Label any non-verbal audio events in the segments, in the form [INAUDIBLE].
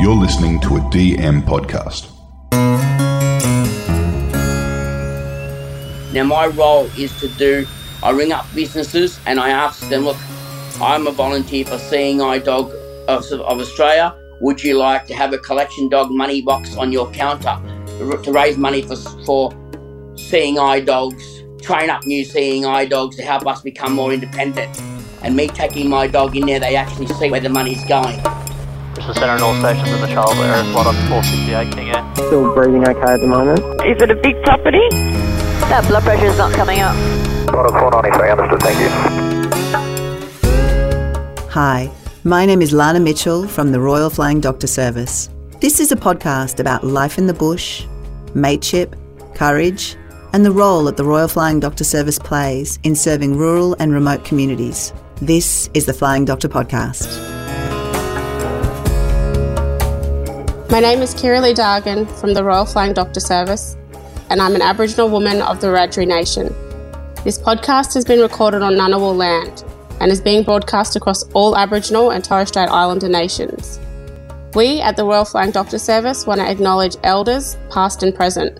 You're listening to a DM podcast. Now, my role is to do, I ring up businesses and I ask them, look, I'm a volunteer for Seeing Eye Dog of, of Australia. Would you like to have a collection dog money box on your counter to raise money for, for Seeing Eye Dogs, train up new Seeing Eye Dogs to help us become more independent? And me taking my dog in there, they actually see where the money's going. This is Centre and all stations in the Charles area, flight on 468 King Air. Still breathing okay at the moment. Is it a big property? That blood pressure is not coming up. Got 493, understood, thank you. Hi, my name is Lana Mitchell from the Royal Flying Doctor Service. This is a podcast about life in the bush, mateship, courage, and the role that the Royal Flying Doctor Service plays in serving rural and remote communities. This is the Flying Doctor Podcast. My name is Kira Lee Dargan from the Royal Flying Doctor Service, and I'm an Aboriginal woman of the Wiradjuri Nation. This podcast has been recorded on Ngunnawal land and is being broadcast across all Aboriginal and Torres Strait Islander nations. We at the Royal Flying Doctor Service want to acknowledge elders, past and present.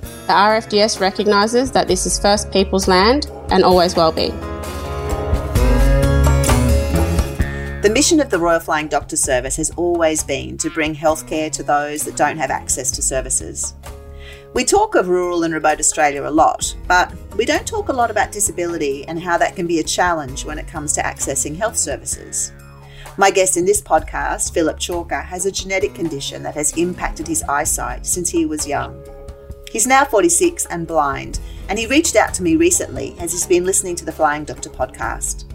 The RFDS recognises that this is First Peoples land and always will be. The mission of the Royal Flying Doctor Service has always been to bring healthcare to those that don't have access to services. We talk of rural and remote Australia a lot, but we don't talk a lot about disability and how that can be a challenge when it comes to accessing health services. My guest in this podcast, Philip Chalker, has a genetic condition that has impacted his eyesight since he was young. He's now 46 and blind, and he reached out to me recently as he's been listening to the Flying Doctor podcast.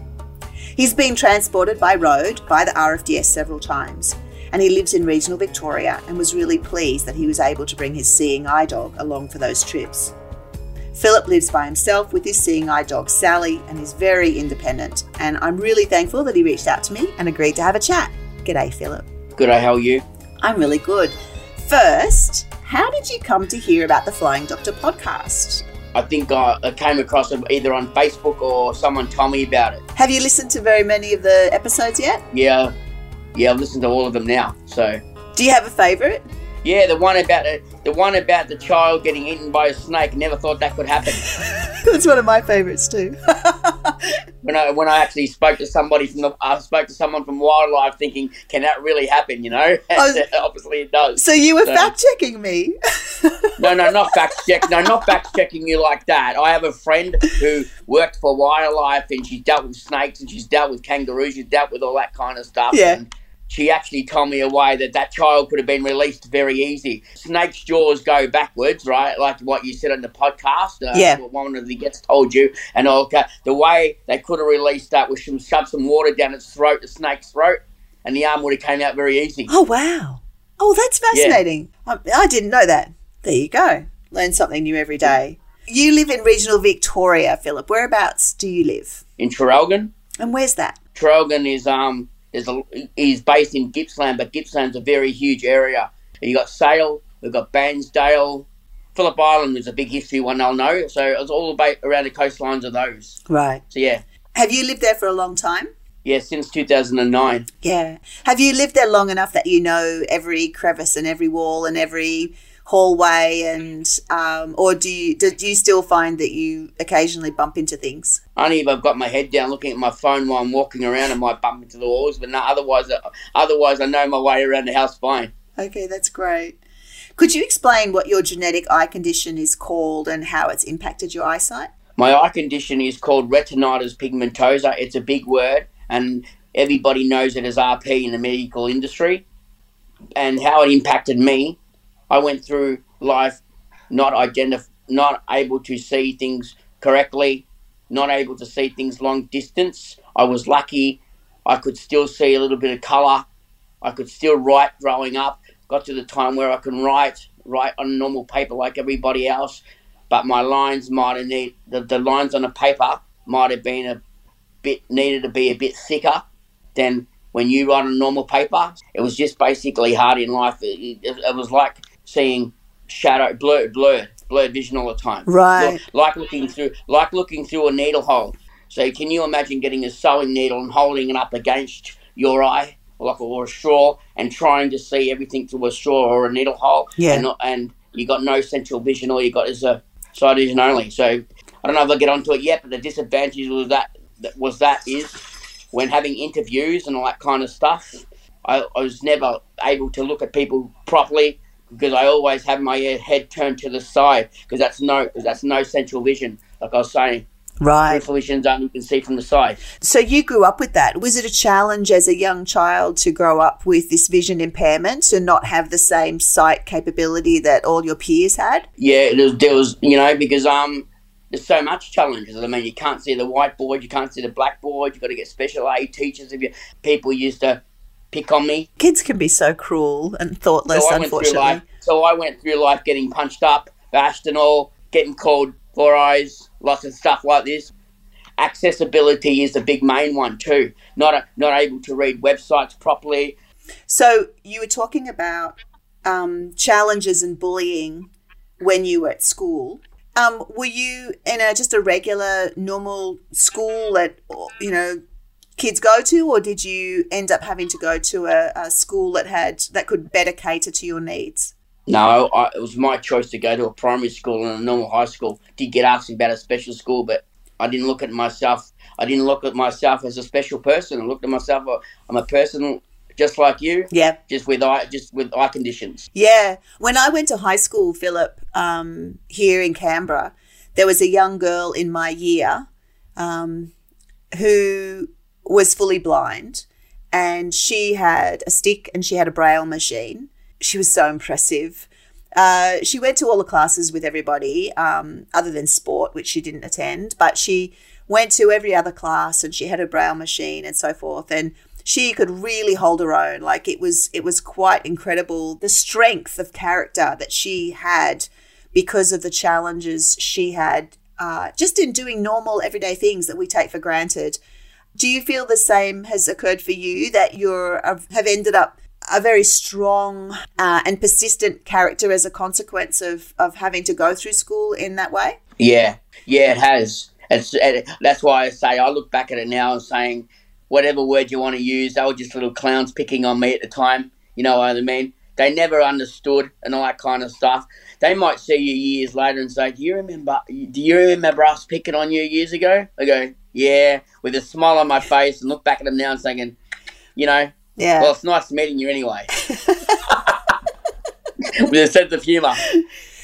He's been transported by road by the RFDS several times, and he lives in regional Victoria and was really pleased that he was able to bring his seeing eye dog along for those trips. Philip lives by himself with his seeing eye dog Sally and is very independent, and I'm really thankful that he reached out to me and agreed to have a chat. G'day, Philip. G'day, how are you? I'm really good. First, how did you come to hear about the Flying Doctor podcast? I think uh, I, came across it either on Facebook or someone told me about it. Have you listened to very many of the episodes yet? Yeah, yeah, I've listened to all of them now. So, do you have a favourite? Yeah, the one about the, the one about the child getting eaten by a snake. Never thought that could happen. [LAUGHS] [LAUGHS] That's one of my favourites too. [LAUGHS] when I when I actually spoke to somebody from the I spoke to someone from wildlife, thinking, can that really happen? You know, was, [LAUGHS] obviously it does. So you were so, fact checking me. no, no, not fact check. No, not fact checking you like that. I have a friend who worked for wildlife, and she's dealt with snakes, and she's dealt with kangaroos, she's dealt with all that kind of stuff. Yeah. And, she actually told me a way that that child could have been released very easy. Snake's jaws go backwards, right? Like what you said on the podcast. Uh, yeah. One of the guests told you. And okay, the way they could have released that was some shove some water down its throat, the snake's throat, and the arm would have came out very easy. Oh wow! Oh, that's fascinating. Yeah. I, I didn't know that. There you go. Learn something new every day. You live in regional Victoria, Philip. Whereabouts do you live? In Traralgon. And where's that? Traralgon is um there's a, he's based in Gippsland, but Gippsland's a very huge area. You got Sale, we've got Bairnsdale, Phillip Island is a big history one I'll know. So it's all about around the coastlines of those. Right. So yeah. Have you lived there for a long time? Yeah, since 2009. Yeah. Have you lived there long enough that you know every crevice and every wall and every hallway and um, or do you do, do you still find that you occasionally bump into things? Only if i've got my head down looking at my phone while i'm walking around. I might bump into the walls but no, otherwise uh, otherwise i know my way around the house fine. Okay that's great. Could you explain what your genetic eye condition is called and how it's impacted your eyesight? My eye condition is called retinitis pigmentosa. It's a big word and everybody knows it as rp in the medical industry. And how it impacted me I went through life not identif- not able to see things correctly, not able to see things long distance. I was lucky. I could still see a little bit of colour. I could still write growing up. Got to the time where I can write, write on normal paper like everybody else, but my lines might have need the, the lines on the paper might have been a bit needed to be a bit thicker than when you write on normal paper. It was just basically hard in life. It, it, it was like seeing shadow, blurred, blurred, blurred vision all the time. Right. Look, like looking through, like looking through a needle hole. So can you imagine getting a sewing needle and holding it up against your eye like or a straw, and trying to see everything through a straw or a needle hole. Yeah. And, and you got no central vision. All you got is a side vision only. So I don't know if I get onto it yet, but the disadvantage was that, that was that is when having interviews and all that kind of stuff, I, I was never able to look at people properly because I always have my head turned to the side because that's no cause that's no central vision. Like I was saying, Right. peripheral vision's only you can see from the side. So you grew up with that. Was it a challenge as a young child to grow up with this vision impairment and not have the same sight capability that all your peers had? Yeah, it was, there was you know because um there's so much challenges. I mean, you can't see the whiteboard, you can't see the blackboard. You've got to get special aid teachers. If you people used to pick on me, Kids can be so cruel and thoughtless, so I went through unfortunately. life. So I went through life getting punched up, bashed and all, getting called four eyes, lots of stuff like this. Accessibility is a big main one too. Not not able to read websites properly. So you were talking about um, challenges and bullying when you were at school. Um, were you in a just a regular, normal school at you know kids go to, or did you end up having to go to a, a school that had that could better cater to your needs? No, I, it was my choice to go to a primary school and a normal high school. Did get asked about a special school, but I didn't look at myself. I didn't look at myself as a special person. I looked at myself. uh, I'm a person just like you, Yeah, just with eye, just with eye conditions. Yeah. When I went to high school, Philip, um, here in Canberra, there was a young girl in my year um, who was fully blind and she had a stick and she had a braille machine. She was so impressive. Uh, she went to all the classes with everybody, um, other than sport, which she didn't attend, but she went to every other class and she had a braille machine and so forth. And she could really hold her own. Like it was, it was quite incredible the strength of character that she had because of the challenges she had uh, just in doing normal everyday things that we take for granted. Do you feel the same has occurred for you that you're have ended up a very strong uh, and persistent character as a consequence of, of having to go through school in that way? Yeah, yeah, it has. It's, it, that's why I say I look back at it now and saying, whatever word you want to use, they were just little clowns picking on me at the time. You know what I mean? They never understood and all that kind of stuff. They might see you years later and say, "Do you remember? Do you remember us picking on you years ago?" I go, "Yeah," with a smile on my face, and look back at them now and saying, "You know, Yeah. well, it's nice meeting you anyway." with a sense of humour.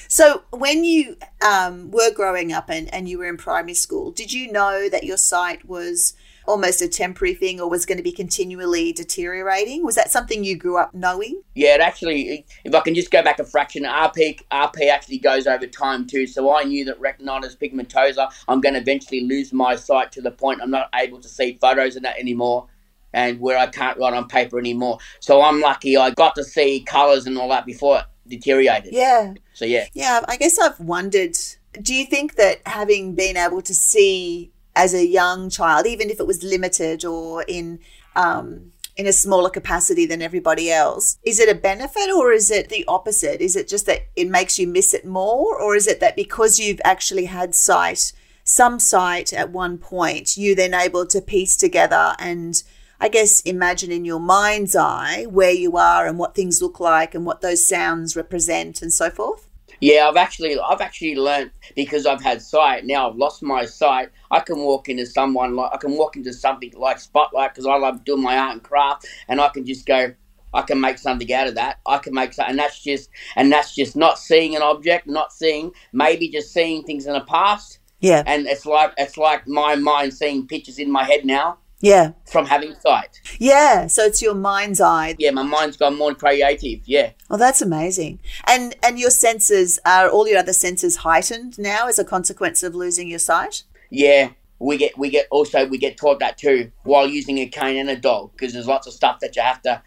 So, when you um, were growing up and, and you were in primary school, did you know that your sight was almost a temporary thing or was going to be continually deteriorating? Was that something you grew up knowing? Yeah, it actually, if I can just go back a fraction, RP RP actually goes over time too. So I knew that retinitis pigmentosa, I'm going to eventually lose my sight to the point I'm not able to see photos and that anymore, and where I can't write on paper anymore. So I'm lucky I got to see colours and all that before it deteriorated. Yeah. So yeah, Yeah, I guess I've wondered do you think that having been able to see as a young child, even if it was limited or in, um, in a smaller capacity than everybody else, is it a benefit or is it the opposite? Is it just that it makes you miss it more, or is it that because you've actually had sight, some sight at one point, you then able to piece together and I guess imagine in your mind's eye where you are and what things look like and what those sounds represent and so forth? Yeah. I've actually I've actually learnt because I've had sight. Now I've lost my sight. I can walk into someone like I can walk into something like Spotlight because I love doing my art and craft, and I can just go. I can make something out of that. I can make something, and that's just and that's just not seeing an object, not seeing maybe just seeing things in the past, Yeah. and it's like it's like my mind seeing pictures in my head now Yeah. from having sight. Yeah. So it's your mind's eye. Yeah, my mind's gone more creative. Yeah, Well, that's amazing. And and your senses are all your other senses heightened now as a consequence of losing your sight? yeah. We get we get also we get taught that too while using a cane and a dog because there's lots of stuff that you have to.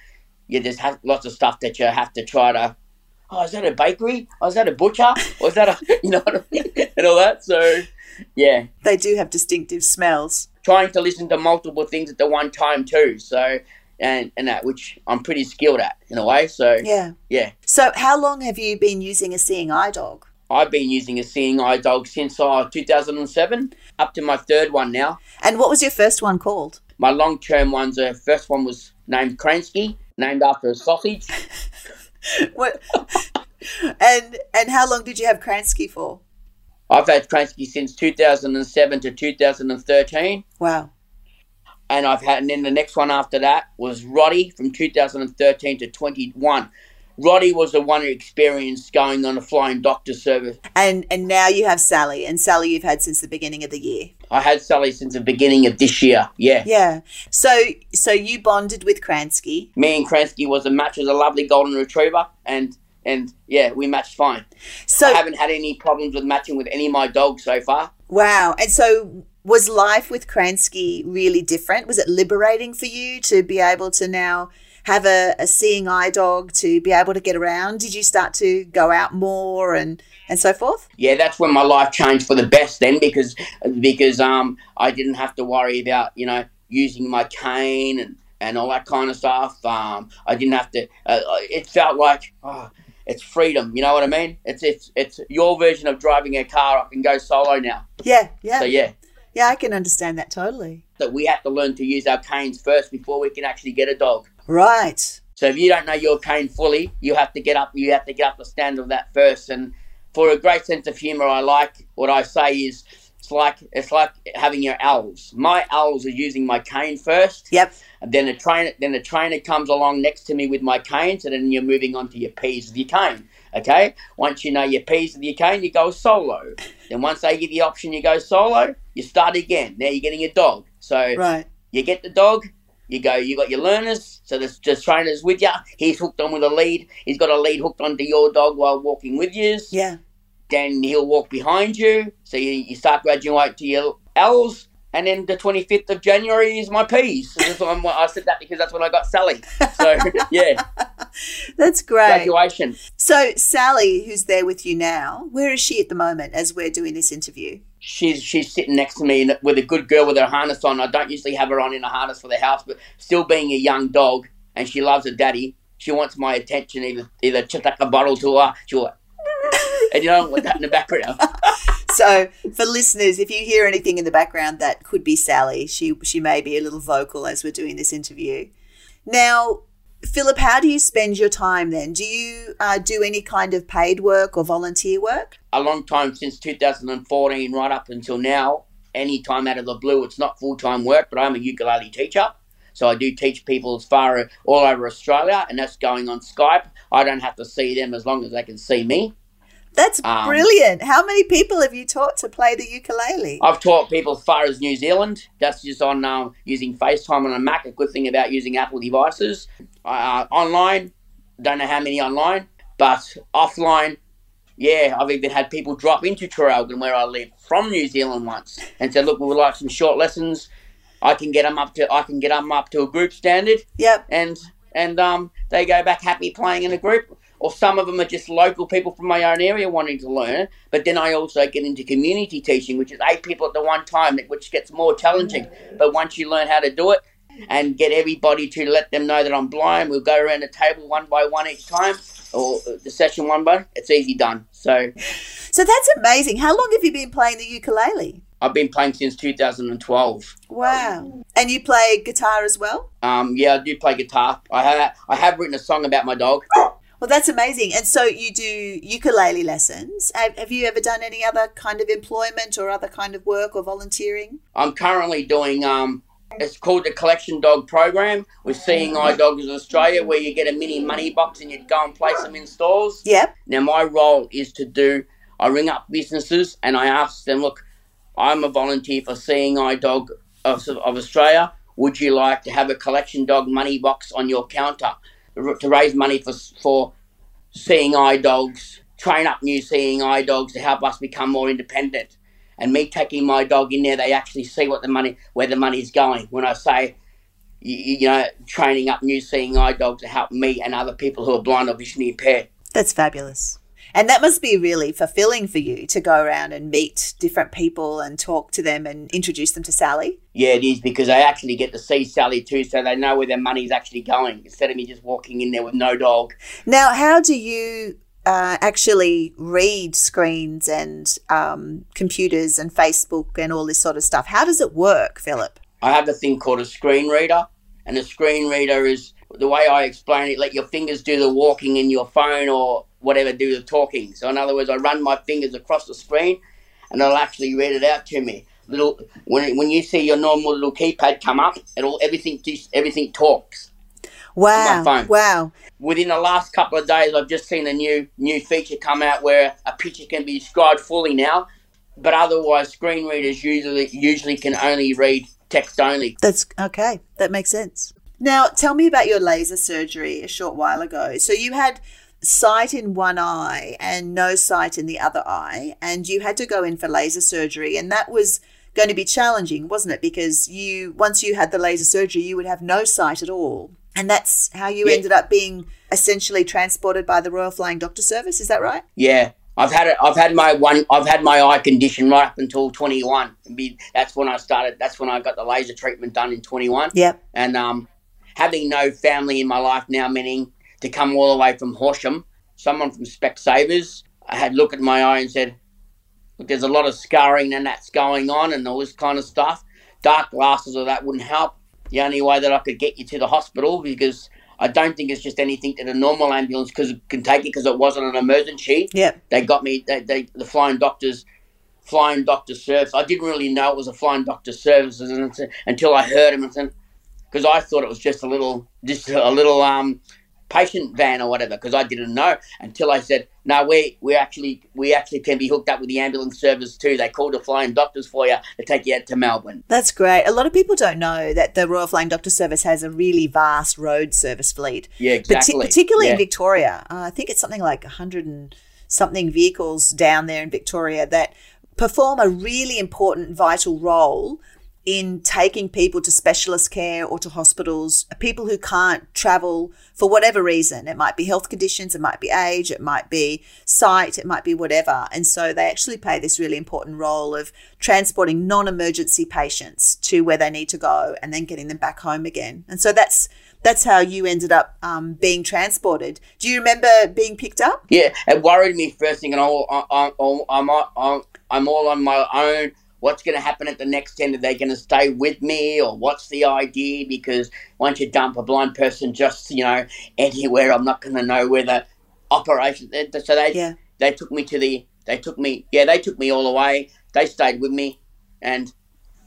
Yeah, there's have, lots of stuff that you have to try to. Oh, is that a bakery? Oh, is that a butcher? Or is that a [LAUGHS] you know what I mean? and all that? So, yeah. They do have distinctive smells. Trying to listen to multiple things at the one time too. So and and that which I'm pretty skilled at in a way. So Yeah. yeah. So how long have you been using a seeing eye dog? I've been using a seeing eye dog since uh, 2007, up to my third one now. And what was your first one called? My long term ones, uh, first one was named Kransky, named after a sausage. [LAUGHS] What? [LAUGHS] and and how long did you have Kransky for? I've had Kransky since 2007 to 2013. Wow. and I've had, and then the next one after that was Roddy from 2013 to 21. Roddy was the one who experienced going on a flying doctor service. And and now you have Sally, and Sally you've had since the beginning of the year. I had Sally since the beginning of this year. Yeah. Yeah. So so you bonded with Kransky. Me and Kransky was a match as a lovely golden retriever, and and yeah, we matched fine. So I haven't had any problems with matching with any of my dogs so far. wow. And so was life with Kransky really different? Was it liberating for you to be able to now have a, a seeing eye dog to be able to get around? Did you start to go out more and and so forth? yeah, that's when my life changed for the best then because because um I didn't have to worry about you know using my cane and, and all that kind of stuff. Um, I didn't have to. Uh, it felt like oh, it's freedom. You know what I mean? It's it's it's your version of driving a car. I can go solo now. Yeah, yeah. So yeah. Yeah, I can understand that totally. That we have to learn to use our canes first before we can actually get a dog. Right. So if you don't know your cane fully, you have to get up. You have to get up the standard of that first. And for a great sense of humour, I like what I say is it's like it's like having your owls. My owls are using my cane first. Yep. And then a trainer, then a trainer comes along next to me with my cane. So then you're moving on to your P's with your cane. Okay. Once you know your P's with your cane, you go solo. then once they give you the option, you go solo. You start again. Now you're getting a dog. So Right. you get the dog, you go, you got your learners, so there's just trainers with you. He's hooked on with a lead. He's got a lead hooked onto your dog while walking with you. Yeah. Then he'll walk behind you. So you, you start graduating to your L's. And then the 25th of January is my P's. So I'm- said that because that's when I got Sally. So, [LAUGHS] yeah, That's great. graduation. So Sally, who's there with you now, where is she at the moment as we're doing this interview? She's she's sitting next to me with a good girl with her harness on. I don't usually have her on in a harness for the house, but still being a young dog, and she loves her daddy. She wants my attention. Either either chuck a bottle to her, she'll and you don't want that in the background. [LAUGHS] So for listeners, if you hear anything in the background that could be Sally, she she may be a little vocal as we're doing this interview. Now, Philip, how do you spend your time then? Do you uh, do any kind of paid work or volunteer work? a long time since 2014, right up until now. Any time out of the blue, it's not full time work, but I'm a ukulele teacher. So I do teach people as far all over Australia, and that's going on Skype. I don't have to see them as long as they can see me. That's Um, brilliant. How many people have you taught to play the ukulele? I've taught people as far as New Zealand. That's just on um, using FaceTime on a Mac. A good thing about using Apple devices. Uh, online, don't know how many online, but offline, yeah, I've even had people drop into Traralgon where I live from New Zealand once and said, "Look, we would like some short lessons. I can get them up to I can get them up to a group standard, Yep. and and um, they go back happy playing in a group. Or some of them are just local people from my own area wanting to learn. But then I also get into community teaching, which is eight people at the one time, which gets more challenging. But once you learn how to do it and get everybody to let them know that I'm blind, we'll go around the table one by one each time, or the session one by. It's easy done. So So that's amazing. How long have you been playing the ukulele? I've been playing since 2012. Wow. And you play guitar as well? Um, yeah, I do play guitar. I have I have written a song about my dog. Well, that's amazing. And so you do ukulele lessons. Have, have you ever done any other kind of employment or other kind of work or volunteering? I'm currently doing um it's called the collection dog program with seeing eye dogs in Australia where you get a mini money box and you go and place them in stores. Yep. Now my role is to do I ring up businesses and I ask them, look, I'm a volunteer for seeing eye dog of, of Australia. Would you like to have a collection dog money box on your counter to raise money for for seeing eye dogs, train up new seeing eye dogs to help us become more independent? and me taking my dog in there, they actually see what the money, where the money's going. When I say, you, you know, training up new seeing eye dogs to help me and other people who are blind or visually impaired. That's fabulous. And that must be really fulfilling for you to go around and meet different people and talk to them and introduce them to Sally. Yeah, it is because they actually get to see Sally too, so they know where their money's actually going instead of me just walking in there with no dog. Now, how do you uh, actually read screens and um, computers and Facebook and all this sort of stuff? How does it work, Philip? I have a thing called a screen reader, and a screen reader is the way I explain it. Let your fingers do the walking, in your phone or whatever do the talking. So in other words, I run my fingers across the screen, and it'll actually read it out to me. Little when when you see your normal little keypad come up, it'll everything just everything talks. Wow. Wow. Within the last couple of days, I've just seen a new new feature come out where a picture can be described fully now, but otherwise, screen readers usually usually can only read text only. That's okay. That makes sense. Now, tell me about your laser surgery a short while ago. So you had sight in one eye and no sight in the other eye, and you had to go in for laser surgery, and that was going to be challenging, wasn't it? Because you once you had the laser surgery, you would have no sight at all. And that's how you Yeah. ended up being essentially transported by the Royal Flying Doctor Service, is that right? Yeah, I've had it. I've had my one. I've had my eye condition right up until twenty one. That's when I started. That's when I got the laser treatment done in twenty one. Yep. And um, having no family in my life now, meaning to come all the way from Horsham, someone from Specsavers, I had looked at my eye and said, "Look, there's a lot of scarring and that's going on, and all this kind of stuff. Dark glasses or that wouldn't help. The only way that I could get you to the hospital because." I don't think it's just anything that a normal ambulance cause, can take it because it wasn't an emergency Yeah. they got me they, they the flying doctors flying doctor service i didn't really know it was a flying doctor service until i heard him because i thought it was just a little just a little um patient van or whatever because i didn't know until i said no we we actually we actually can be hooked up with the ambulance service too they called the flying doctors for you to take you out to melbourne That's great. A lot of people don't know that the Royal Flying Doctor Service has a really vast road service fleet. yeah Parti- exactly particularly in Victoria. Uh, I think it's something like 100 and something vehicles down there in Victoria that perform a really important, vital role in taking people to specialist care or to hospitals, people who can't travel for whatever reason. It might be health conditions, it might be age, it might be sight, it might be whatever. And so they actually play this really important role of transporting non emergency patients to where they need to go and then getting them back home again. And so that's that's how you ended up um, being transported. Do you remember being picked up? Yeah, it worried me first thing, and all, I, I, I'm, I'm, I'm all on my own. What's going to happen at the next end? Are they going to stay with me, or what's the idea? Because once you dump a blind person just you know anywhere, I'm not going to know where the operation. Eh, so they Yeah. they took me to the they took me yeah they took me all the way. They stayed with me, and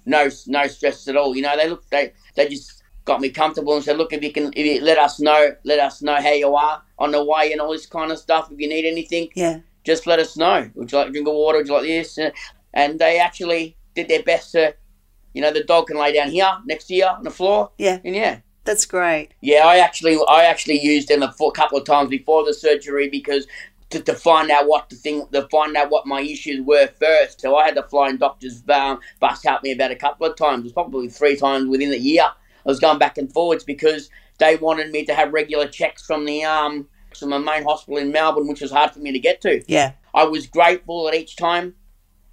no no stress at all. You know they look they they just got me comfortable and said, look if you can if you let us know let us know how you are on the way and all this kind of stuff. If you need anything, Yeah. just let us know. Would you like a drink of water? Would you like this? And they actually did their best to, you know, the dog can lay down here next to you on the floor. Yeah. And yeah, That's great. yeah. I actually, I actually used them a couple of times before the surgery because to, to find out what the thing, to find out what my issues were first. So I had the flying doctor's um, bus help me about a couple of times. It was probably three times within the year. I was going back and forwards because they wanted me to have regular checks from the um from the main hospital in Melbourne, which was hard for me to get to. Yeah. I was grateful at each time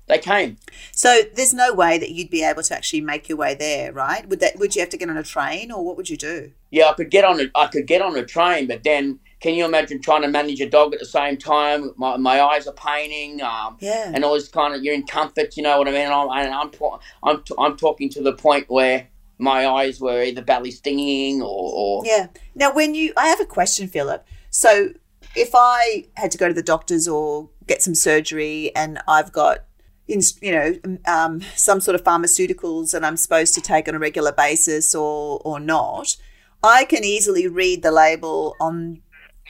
they came. So there's no way that you'd be able to actually make your way there, right? Would that would you have to get on a train or what would you do? Yeah, I could get on a, I could get on a train, but then can you imagine trying to manage a dog at the same time? My, my eyes are paining, um, Yeah. and all this kind of you're in comfort. You know what I mean? And I'm and I'm ta- I'm, t- I'm talking to the point where my eyes were either badly stinging or, or Yeah. Now, when you, I have a question, Philip. So, if I had to go to the doctors or get some surgery, and I've got, in, you know, um, some sort of pharmaceuticals that I'm supposed to take on a regular basis, or or not, I can easily read the label on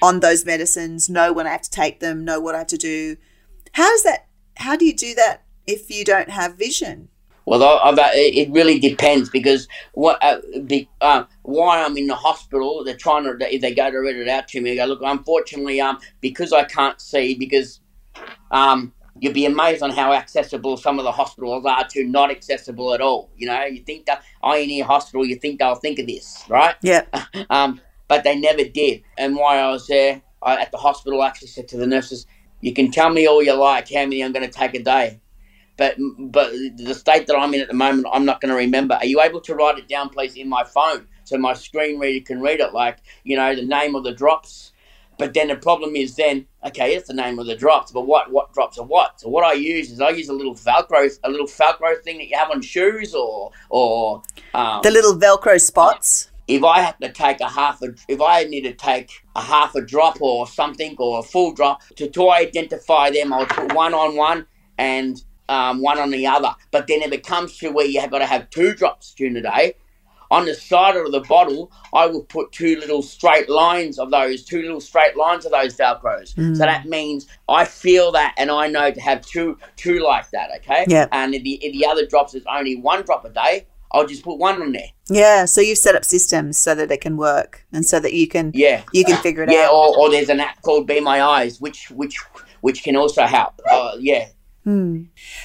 on those medicines, know when I have to take them, know what I have to do. How's that? How do you do that if you don't have vision? Well, I- it really depends because what uh, be, uh, why I'm in the hospital. They're trying to if they go to read it out to me. Go look. Unfortunately, um, because I can't see because um. You'd be amazed on how accessible some of the hospitals are to not accessible at all. You know, you think that I in a hospital, you think they'll think of this, right? Yeah. [LAUGHS] um, but they never did. And while I was there I, at the hospital, I actually said to the nurses, "You can tell me all you like how many I'm going to take a day, but but the state that I'm in at the moment, I'm not going to remember. Are you able to write it down, please, in my phone so my screen reader can read it? Like you know, the name of the drops." But then the problem is then, okay, it's the name of the drops, but what what drops are what? So what I use is I use a little Velcro, a little Velcro thing that you have on shoes, or or um, The little Velcro spots. if I had to take a half a, if I need to take a half a drop or something or a full drop to, to identify them, I'll put one on one and um, one on the other. But then if it comes to where you have got to have two drops during the day, on the side of the bottle, I will put two little straight lines of those, two little straight lines of those Velcros. So that means I feel that and I know to have two two like that, okay? Yeah. And if the, if the other drops is only one drop a day, I'll just put one on there. Yeah, so you've set up systems so that it can work and so that you can Yeah. you can figure it Yeah, out. or, or there's an app called Be My Eyes, which which which can also help. Uh, yeah.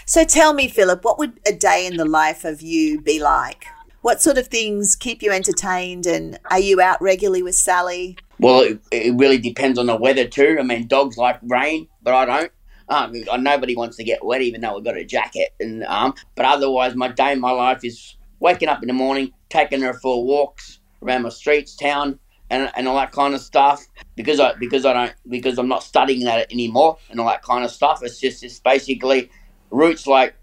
So tell me, Philip, what would a day in the life of you be like? What sort of things keep you entertained and are you out regularly with Sally? Well, it, it really depends on the weather too. I mean, dogs like rain, but I don't. Um, nobody wants to get wet, even though I've got a jacket and um. But otherwise, my day in my life is waking up in the morning, taking her for walks around my streets, town, and, and all that kind of stuff. Because I because I don't because I'm not studying that anymore and all that kind of stuff. It's just it's basically roots like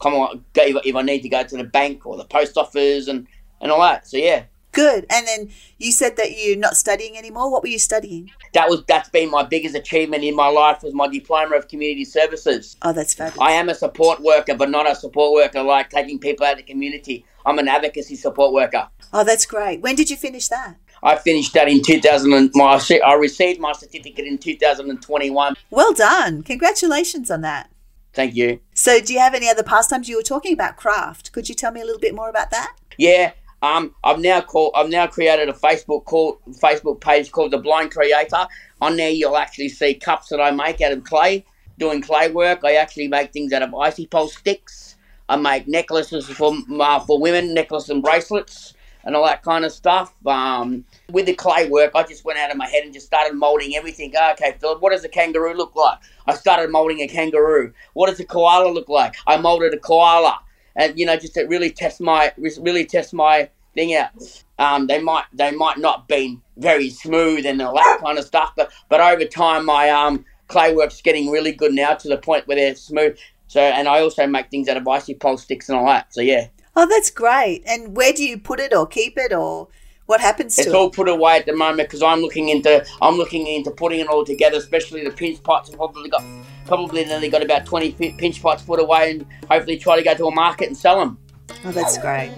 come on, if, if I need to go to the bank or the post office and and all that. So yeah. Good. And then you said that you're not studying anymore. What were you studying? that was that's been my biggest achievement in my life was my diploma of community services. Oh, that's fabulous. I am a support worker, but not a support worker like taking people out of the community. I'm an advocacy support worker. Oh, that's great. When did you finish that? I finished that in 2000. And my, I received my certificate in 2021. Well done. Congratulations on that. Thank you. So, do you have any other pastimes? You were talking about craft. Could you tell me a little bit more about that? Yeah. Um, I've now called. I've now created a Facebook call, Facebook page called the Blind Creator. On there, you'll actually see cups that I make out of clay. Doing clay work, I actually make things out of icy pole sticks. I make necklaces for uh, for women, necklace and bracelets, and all that kind of stuff. Um, with the clay work, I just went out of my head and just started molding everything. Okay, Philip, what does a kangaroo look like? I started molding a kangaroo. What does a koala look like? I molded a koala and you know just to really test my really test my thing out. Um, they might they might not be very smooth and all that kind of stuff, but but over time my um clay work's getting really good now to the point where they're smooth. So and I also make things out of icy pole sticks and all that. So yeah, Oh, that's great. And where do you put it or keep it or what happens to it? it's all put away at the moment because I'm looking into I'm looking into putting it all together, especially the pinch pots. I've probably got probably nearly got about twenty pinch pots put away, and hopefully try to go to a market and sell them. Oh, that's great.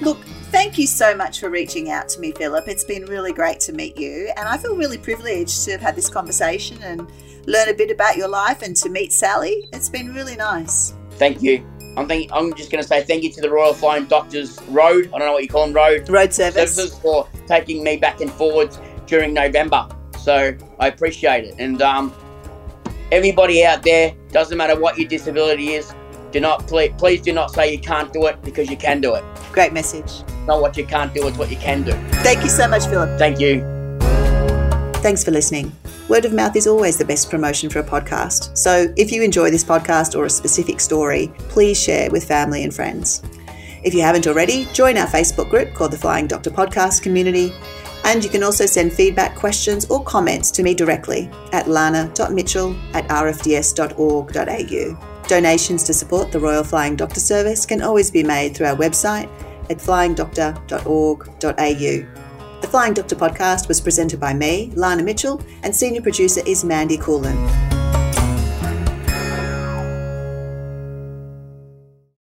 Look, thank you so much for reaching out to me, Philip. It's been really great to meet you, and I feel really privileged to have had this conversation and learn a bit about your life and to meet Sally. It's been really nice. Thank you. I'm thank, I'm just going to say thank you to the Royal Flying Doctors Road. I don't know what you call them, Road Road service. Services for taking me back and forwards during November. So I appreciate it. And um, everybody out there, doesn't matter what your disability is, do not please, please do not say you can't do it because you can do it. Great message. Not what you can't do, it's what you can do. Thank you so much, Philip. Thank you. Thanks for listening. Word of mouth is always the best promotion for a podcast. So if you enjoy this podcast or a specific story, please share with family and friends. If you haven't already, join our Facebook group called the Flying Doctor Podcast Community. And you can also send feedback, questions, or comments to me directly at lana.mitchell at rfds.org.au. Donations to support the Royal Flying Doctor Service can always be made through our website at flyingdoctor.org.au. Flying Doctor podcast was presented by me, Lana Mitchell, and senior producer is Mandy Coolin.